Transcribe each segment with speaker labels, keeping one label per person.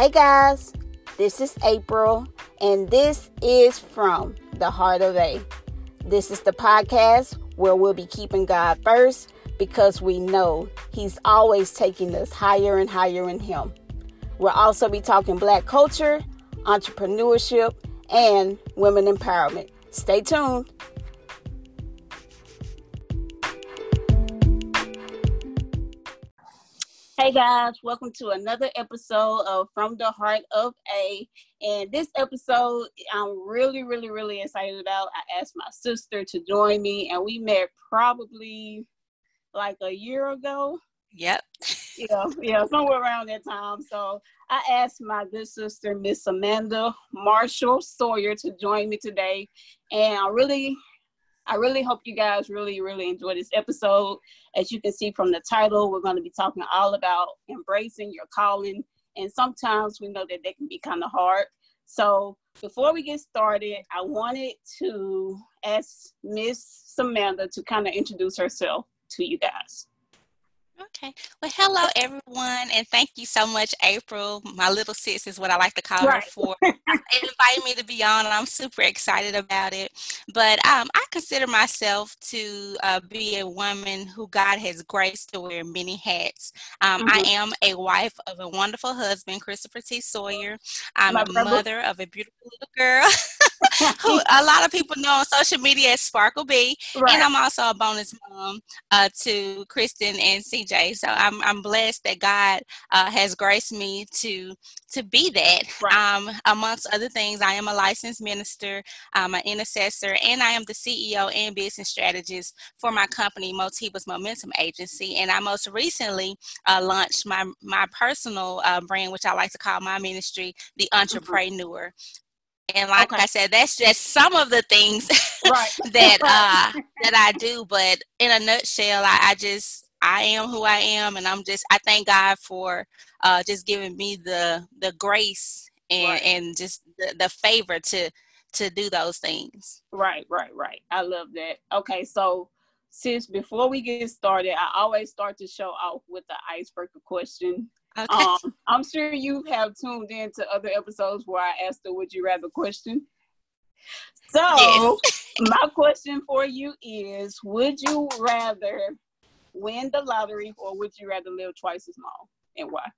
Speaker 1: Hey guys, this is April, and this is from the Heart of A. This is the podcast where we'll be keeping God first because we know He's always taking us higher and higher in Him. We'll also be talking Black culture, entrepreneurship, and women empowerment. Stay tuned. Hey guys, welcome to another episode of From the Heart of A. And this episode, I'm really, really, really excited about. I asked my sister to join me, and we met probably like a year ago.
Speaker 2: Yep.
Speaker 1: yeah, yeah, somewhere around that time. So I asked my good sister, Miss Samanda Marshall Sawyer, to join me today. And I'm really I really hope you guys really, really enjoy this episode. As you can see from the title, we're going to be talking all about embracing your calling. And sometimes we know that they can be kind of hard. So before we get started, I wanted to ask Miss Samanda to kind of introduce herself to you guys.
Speaker 2: Okay. Well, hello everyone, and thank you so much, April. My little sis is what I like to call right. her for inviting me to be on, and I'm super excited about it. But um, I consider myself to uh, be a woman who God has graced to wear many hats. Um, mm-hmm. I am a wife of a wonderful husband, Christopher T. Sawyer. I'm My a brother. mother of a beautiful little girl. who a lot of people know on social media as Sparkle B, right. and I'm also a bonus mom uh, to Kristen and CJ. So I'm I'm blessed that God uh, has graced me to to be that. Right. Um, amongst other things, I am a licensed minister, I'm an intercessor, and I am the CEO and business strategist for my company, Motivus Momentum Agency. And I most recently uh, launched my my personal uh, brand, which I like to call my ministry, the mm-hmm. Entrepreneur. Mm-hmm. And like okay. I said, that's just some of the things right. that uh, that I do. But in a nutshell, I, I, just I am who I am, and I'm just I thank God for uh, just giving me the the grace and right. and just the, the favor to to do those things.
Speaker 1: Right, right, right. I love that. Okay, so since before we get started, I always start to show off with the icebreaker question. Okay. Um, I'm sure you have tuned in to other episodes where I asked the would you rather question. So, yes. my question for you is Would you rather win the lottery or would you rather live twice as long and why?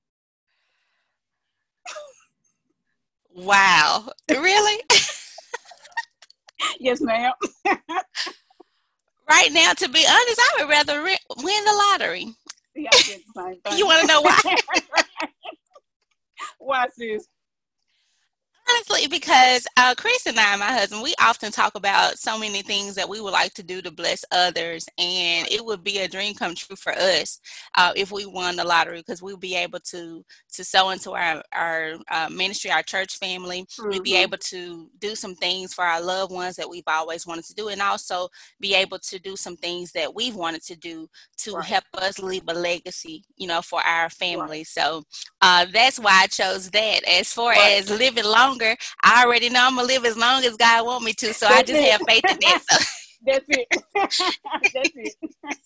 Speaker 2: Wow. Really?
Speaker 1: yes, ma'am.
Speaker 2: right now, to be honest, I would rather re- win the lottery. Yeah, you want to know why?
Speaker 1: why, sis?
Speaker 2: Honestly, because uh, Chris and I, my husband, we often talk about so many things that we would like to do to bless others, and it would be a dream come true for us uh, if we won the lottery because we'd be able to to sow into our our uh, ministry, our church family. Mm-hmm. We'd be mm-hmm. able to do some things for our loved ones that we've always wanted to do, and also be able to do some things that we've wanted to do to right. help us leave a legacy, you know, for our family. Right. So uh, that's why I chose that. As far right. as living longer longer. I already know I'm gonna live as long as God want me to, so That's I just it. have faith in that. So.
Speaker 1: That's it. That's it.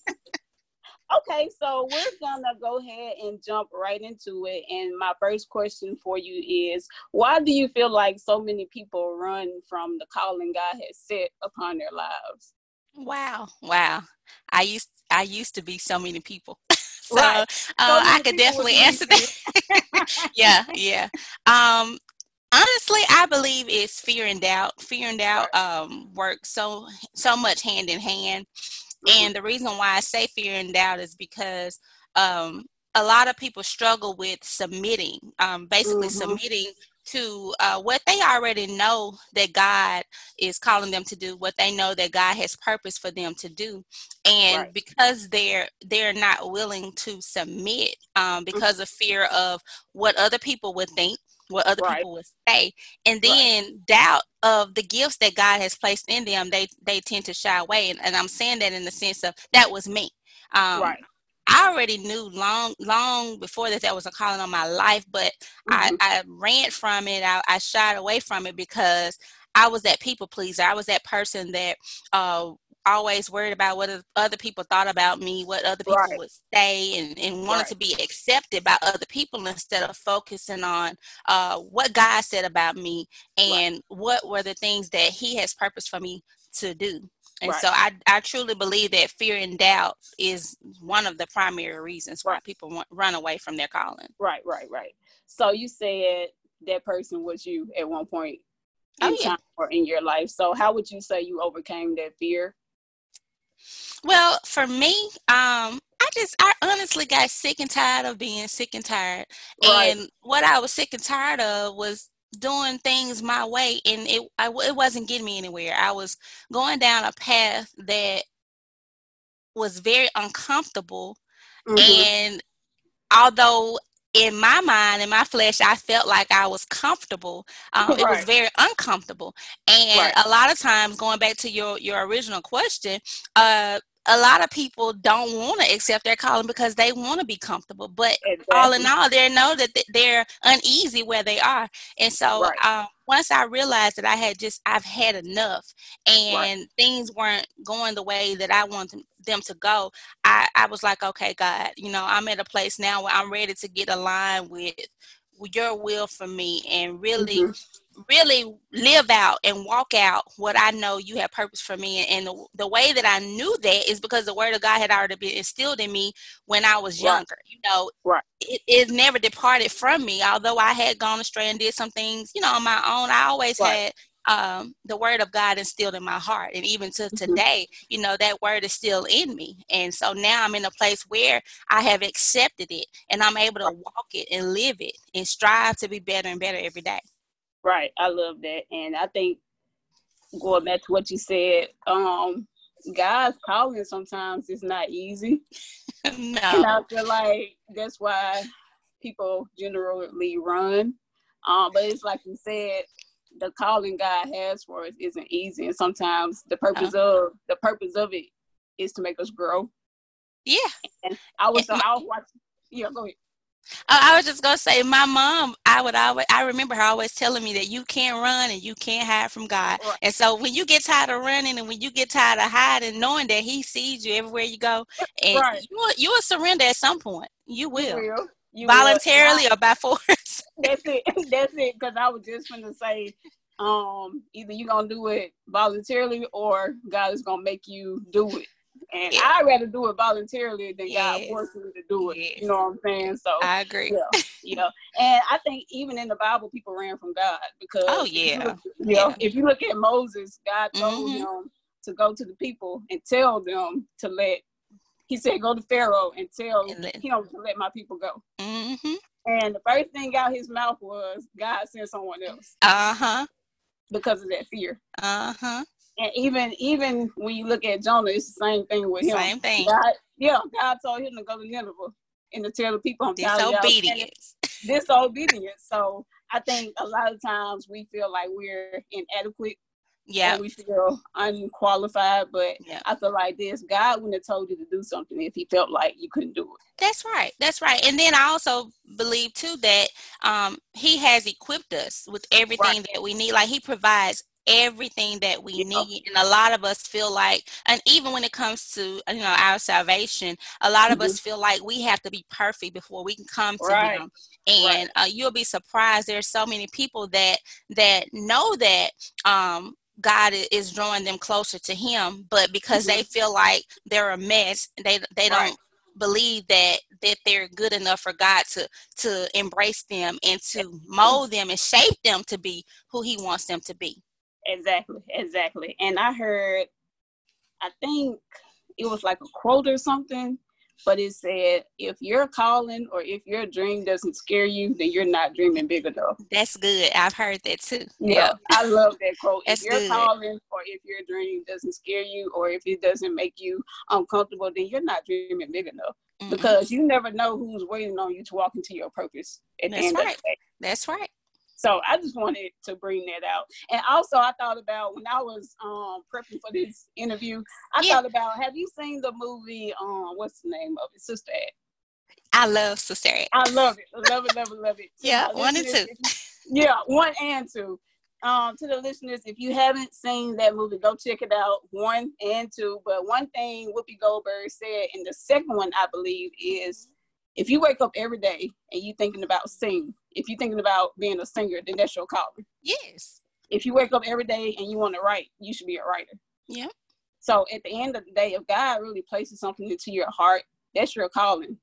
Speaker 1: okay, so we're gonna go ahead and jump right into it. And my first question for you is why do you feel like so many people run from the calling God has set upon their lives?
Speaker 2: Wow. Wow. I used I used to be so many people. so right. uh, I could definitely answer that. yeah, yeah. Um, honestly i believe it's fear and doubt fear and doubt um, work so so much hand in hand mm-hmm. and the reason why i say fear and doubt is because um, a lot of people struggle with submitting um, basically mm-hmm. submitting to uh, what they already know that God is calling them to do, what they know that God has purpose for them to do, and right. because they're they're not willing to submit um, mm-hmm. because mm-hmm. of fear of what other people would think, what other right. people would say and then right. doubt of the gifts that god has placed in them they they tend to shy away and, and i'm saying that in the sense of that was me um, right I already knew long, long before that that was a calling on my life, but mm-hmm. I, I ran from it. I, I shied away from it because I was that people pleaser. I was that person that uh, always worried about what other people thought about me, what other people right. would say, and, and wanted right. to be accepted by other people instead of focusing on uh, what God said about me and right. what were the things that He has purpose for me to do. And so I, I truly believe that fear and doubt is one of the primary reasons why people want, run away from their calling.
Speaker 1: Right, right, right. So you said that person was you at one point in oh, yeah. time or in your life. So how would you say you overcame that fear?
Speaker 2: Well, for me, um, I just I honestly got sick and tired of being sick and tired. Right. And what I was sick and tired of was doing things my way and it I, it wasn't getting me anywhere. I was going down a path that was very uncomfortable mm-hmm. and although in my mind, in my flesh, I felt like I was comfortable. Um, right. It was very uncomfortable, and right. a lot of times, going back to your your original question, uh, a lot of people don't want to accept their calling because they want to be comfortable. But exactly. all in all, they know that they're uneasy where they are. And so right. um, once I realized that I had just, I've had enough and right. things weren't going the way that I wanted them to go, I, I was like, okay, God, you know, I'm at a place now where I'm ready to get aligned with your will for me and really mm-hmm. really live out and walk out what i know you have purpose for me and the, the way that i knew that is because the word of god had already been instilled in me when i was younger right. you know right. it, it never departed from me although i had gone astray and did some things you know on my own i always right. had um, the word of God instilled in my heart. And even to mm-hmm. today, you know, that word is still in me. And so now I'm in a place where I have accepted it and I'm able to walk it and live it and strive to be better and better every day.
Speaker 1: Right. I love that. And I think going back to what you said, um, God's calling sometimes is not easy. no. And I feel like that's why people generally run. Um, but it's like you said, the calling God has for us isn't easy, and sometimes the purpose of the purpose of it is to make us grow.
Speaker 2: Yeah,
Speaker 1: and I was I was watching. Yeah, go ahead.
Speaker 2: I was just gonna say, my mom. I would always. I remember her always telling me that you can't run and you can't hide from God. Right. And so when you get tired of running and when you get tired of hiding, knowing that He sees you everywhere you go, and right. you will, you will surrender at some point. You will. You will. You voluntarily will. or by force.
Speaker 1: That's it. That's it. Because I was just going to say, um, either you're gonna do it voluntarily or God is gonna make you do it. And yeah. I'd rather do it voluntarily than yes. God forcing me to do it. Yes. You know what I'm saying? So
Speaker 2: I agree.
Speaker 1: Yeah, you know, and I think even in the Bible, people ran from God because
Speaker 2: oh yeah,
Speaker 1: you, look, you yeah. know, if you look at Moses, God told mm-hmm. him to go to the people and tell them to let he said, "Go to Pharaoh and tell and let, him to let my people go." Mm-hmm. And the first thing out his mouth was, "God sent someone else."
Speaker 2: Uh huh.
Speaker 1: Because of that fear.
Speaker 2: Uh huh.
Speaker 1: And even even when you look at Jonah, it's the same thing with him.
Speaker 2: Same thing.
Speaker 1: God, yeah, God told him to go to Nineveh and to tell the people, "I'm
Speaker 2: disobedience."
Speaker 1: Disobedience. So I think a lot of times we feel like we're inadequate
Speaker 2: yeah
Speaker 1: we feel unqualified but yeah. i feel like this god wouldn't have told you to do something if he felt like you couldn't do it
Speaker 2: that's right that's right and then i also believe too that um, he has equipped us with everything right. that we need like he provides everything that we yeah. need and a lot of us feel like and even when it comes to you know our salvation a lot of mm-hmm. us feel like we have to be perfect before we can come to right. him and right. uh, you'll be surprised there's so many people that that know that um God is drawing them closer to Him, but because mm-hmm. they feel like they're a mess, they they right. don't believe that that they're good enough for God to to embrace them and to mold them and shape them to be who He wants them to be.
Speaker 1: Exactly, exactly. And I heard, I think it was like a quote or something but it said if your calling or if your dream doesn't scare you, then you're not dreaming big enough.
Speaker 2: That's good. I've heard that too.
Speaker 1: Yeah, I love that quote. That's if your good. calling or if your dream doesn't scare you or if it doesn't make you uncomfortable, then you're not dreaming big enough. Mm-hmm. Because you never know who's waiting on you to walk into your purpose.
Speaker 2: That's right. That's right.
Speaker 1: So I just wanted to bring that out. And also I thought about when I was um prepping for this interview, I yeah. thought about have you seen the movie um what's the name of it? Sister Act.
Speaker 2: I love Sister Act.
Speaker 1: I love it. Love it, love it, love it.
Speaker 2: yeah, one and two.
Speaker 1: Yeah, one and two. um, to the listeners, if you haven't seen that movie, go check it out. One and two. But one thing Whoopi Goldberg said, and the second one I believe is, if you wake up every day and you thinking about sing, if you're thinking about being a singer, then that's your calling.
Speaker 2: Yes.
Speaker 1: If you wake up every day and you want to write, you should be a writer.
Speaker 2: Yeah.
Speaker 1: So at the end of the day, if God really places something into your heart, that's your calling.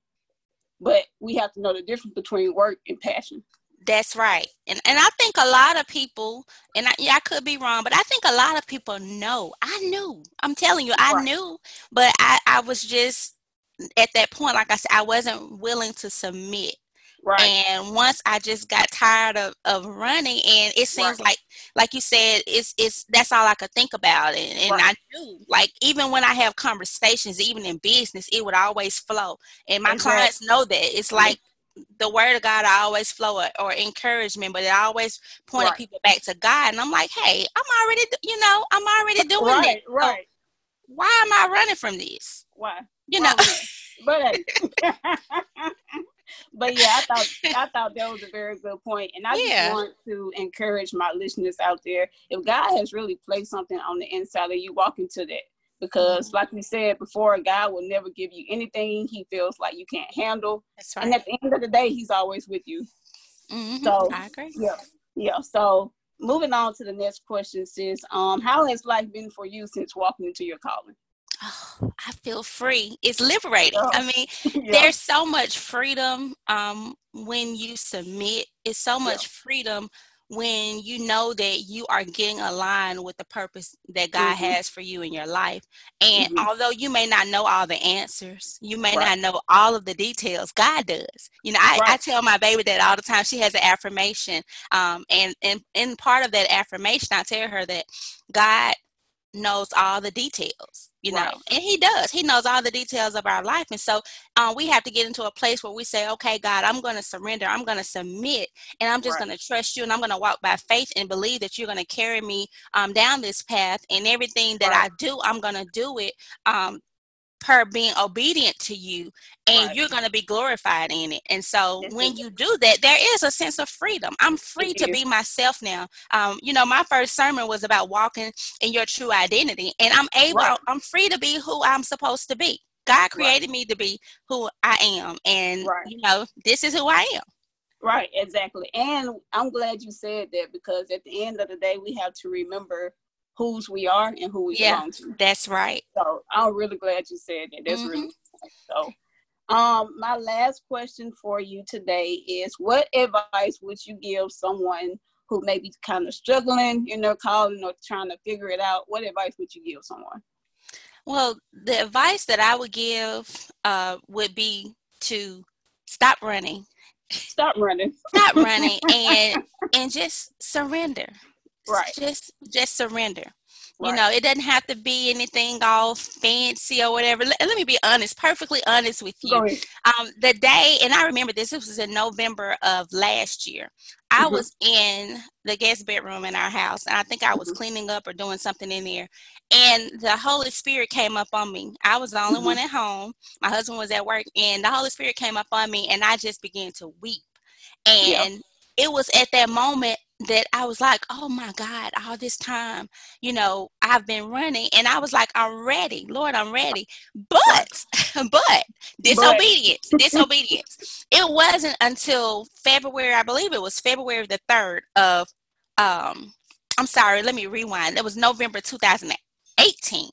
Speaker 1: But we have to know the difference between work and passion.
Speaker 2: That's right. And and I think a lot of people, and I, yeah, I could be wrong, but I think a lot of people know. I knew. I'm telling you, I right. knew, but I, I was just at that point, like I said, I wasn't willing to submit. Right. And once I just got tired of, of running and it seems right. like like you said, it's it's that's all I could think about. And, and right. I knew like even when I have conversations, even in business, it would always flow. And my exactly. clients know that. It's like the word of God I always flow or, or encouragement, but it always pointed right. people back to God. And I'm like, hey, I'm already, you know, I'm already doing right, it. Right. So why am I running from this?
Speaker 1: Why?
Speaker 2: You know.
Speaker 1: but but yeah, I thought I thought that was a very good point, and I yeah. just want to encourage my listeners out there. If God has really placed something on the inside of you, walk into that because mm-hmm. like we said before god will never give you anything he feels like you can't handle That's right. and at the end of the day he's always with you
Speaker 2: mm-hmm. so I agree.
Speaker 1: yeah yeah so moving on to the next question sis um how has life been for you since walking into your calling
Speaker 2: oh, I feel free. It's liberating. I mean, yeah. there's so much freedom um, when you submit. It's so much yeah. freedom when you know that you are getting aligned with the purpose that God mm-hmm. has for you in your life. And mm-hmm. although you may not know all the answers, you may right. not know all of the details, God does. You know, I, right. I, tell my baby that all the time. She has an affirmation. Um, and, and in part of that affirmation, I tell her that God knows all the details you know and he does he knows all the details of our life and so um, we have to get into a place where we say okay god i'm going to surrender i'm going to submit and i'm just right. going to trust you and i'm going to walk by faith and believe that you're going to carry me um, down this path and everything that right. i do i'm going to do it um, per being obedient to you and right. you're going to be glorified in it. And so yes, when you do that there is a sense of freedom. I'm free to be myself now. Um, you know my first sermon was about walking in your true identity and i'm able right. i'm free to be who i'm supposed to be. God created right. me to be who i am and you know this is who i am.
Speaker 1: Right exactly. And i'm glad you said that because at the end of the day we have to remember whose we are and who we yeah, belong to.
Speaker 2: That's right.
Speaker 1: So I'm really glad you said that. That's mm-hmm. really so. Um, my last question for you today is: What advice would you give someone who may be kind of struggling in their calling or trying to figure it out? What advice would you give someone?
Speaker 2: Well, the advice that I would give uh, would be to stop running.
Speaker 1: Stop running.
Speaker 2: Stop running and and just surrender
Speaker 1: right
Speaker 2: just just surrender right. you know it doesn't have to be anything all fancy or whatever let, let me be honest perfectly honest with you um the day and i remember this this was in november of last year i mm-hmm. was in the guest bedroom in our house and i think i was mm-hmm. cleaning up or doing something in there and the holy spirit came up on me i was the only mm-hmm. one at home my husband was at work and the holy spirit came up on me and i just began to weep and yep. it was at that moment that I was like, oh my God, all this time, you know, I've been running and I was like, I'm ready. Lord, I'm ready. But, but disobedience, disobedience. It wasn't until February, I believe it was February the 3rd of, um, I'm sorry, let me rewind. It was November 2018.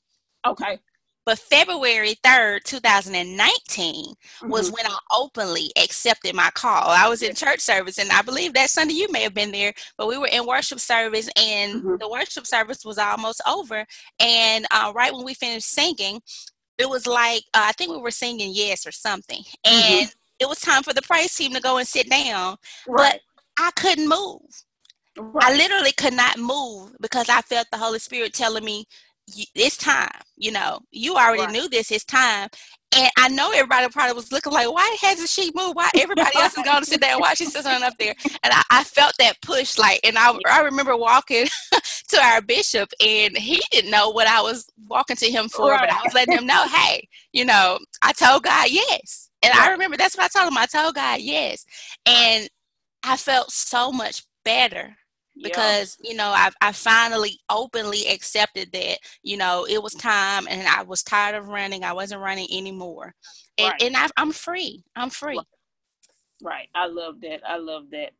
Speaker 1: Okay.
Speaker 2: But February 3rd, 2019 mm-hmm. was when I openly accepted my call. I was in church service, and I believe that Sunday you may have been there, but we were in worship service, and mm-hmm. the worship service was almost over. And uh, right when we finished singing, it was like, uh, I think we were singing Yes or something. Mm-hmm. And mm-hmm. it was time for the praise team to go and sit down. Right. But I couldn't move. Right. I literally could not move because I felt the Holy Spirit telling me, it's time. You know, you already right. knew this. It's time. And I know everybody probably was looking like, why hasn't she moved? Why everybody else is going to sit there? Why she's sitting up there? And I, I, felt that push, like, and I, I remember walking to our bishop, and he didn't know what I was walking to him for, right. but I was letting him know, hey, you know, I told God yes. And right. I remember that's what I told him. I told God yes. And I felt so much better because yeah. you know I, I finally openly accepted that you know it was time and i was tired of running i wasn't running anymore. And, right. and I, i'm free i'm free.
Speaker 1: Right. I love that i love that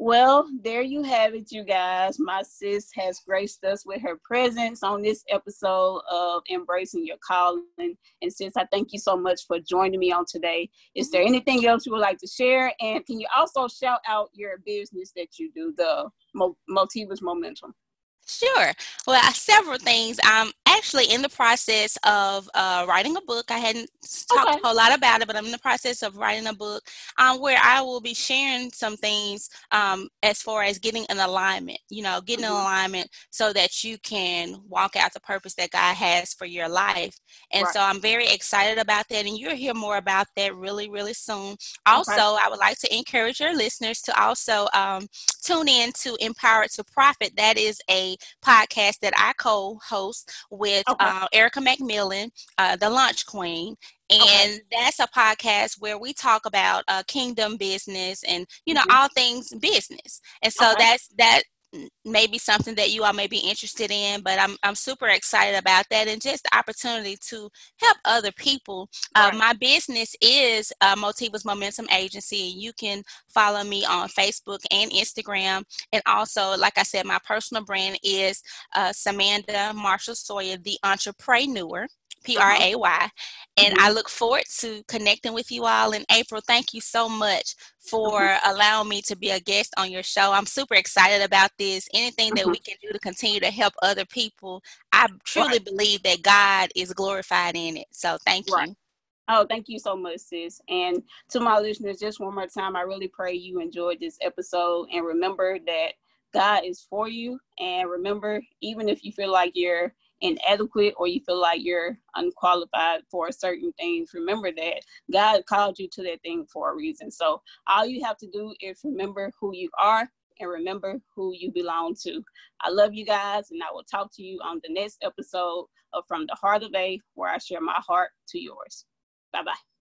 Speaker 1: well, there you have it, you guys. My sis has graced us with her presence on this episode of Embracing Your Calling. And sis, I thank you so much for joining me on today. Is there anything else you would like to share? And can you also shout out your business that you do, the Motivus Momentum?
Speaker 2: Sure. Well, several things. I'm actually in the process of uh, writing a book. I hadn't talked okay. a whole lot about it, but I'm in the process of writing a book um, where I will be sharing some things um, as far as getting an alignment, you know, getting mm-hmm. an alignment so that you can walk out the purpose that God has for your life. And right. so I'm very excited about that. And you'll hear more about that really, really soon. Also, okay. I would like to encourage your listeners to also um, tune in to Empowered to Profit. That is a podcast that I co-host with okay. uh, Erica McMillan, uh, the Launch Queen, and okay. that's a podcast where we talk about uh, kingdom business and you know mm-hmm. all things business. And so okay. that's that maybe something that you all may be interested in but i'm, I'm super excited about that and just the opportunity to help other people. Uh, my business is uh, motivus momentum agency and you can follow me on facebook and instagram. And also like i said my personal brand is uh, samanda marshall sawyer the entrepreneur P R A Y. And mm-hmm. I look forward to connecting with you all in April. Thank you so much for mm-hmm. allowing me to be a guest on your show. I'm super excited about this. Anything that mm-hmm. we can do to continue to help other people, I truly right. believe that God is glorified in it. So thank right. you.
Speaker 1: Oh, thank you so much, sis. And to my listeners, just one more time, I really pray you enjoyed this episode. And remember that God is for you. And remember, even if you feel like you're inadequate or you feel like you're unqualified for certain things, remember that God called you to that thing for a reason. So all you have to do is remember who you are and remember who you belong to. I love you guys, and I will talk to you on the next episode of From the Heart of A, where I share my heart to yours. Bye bye.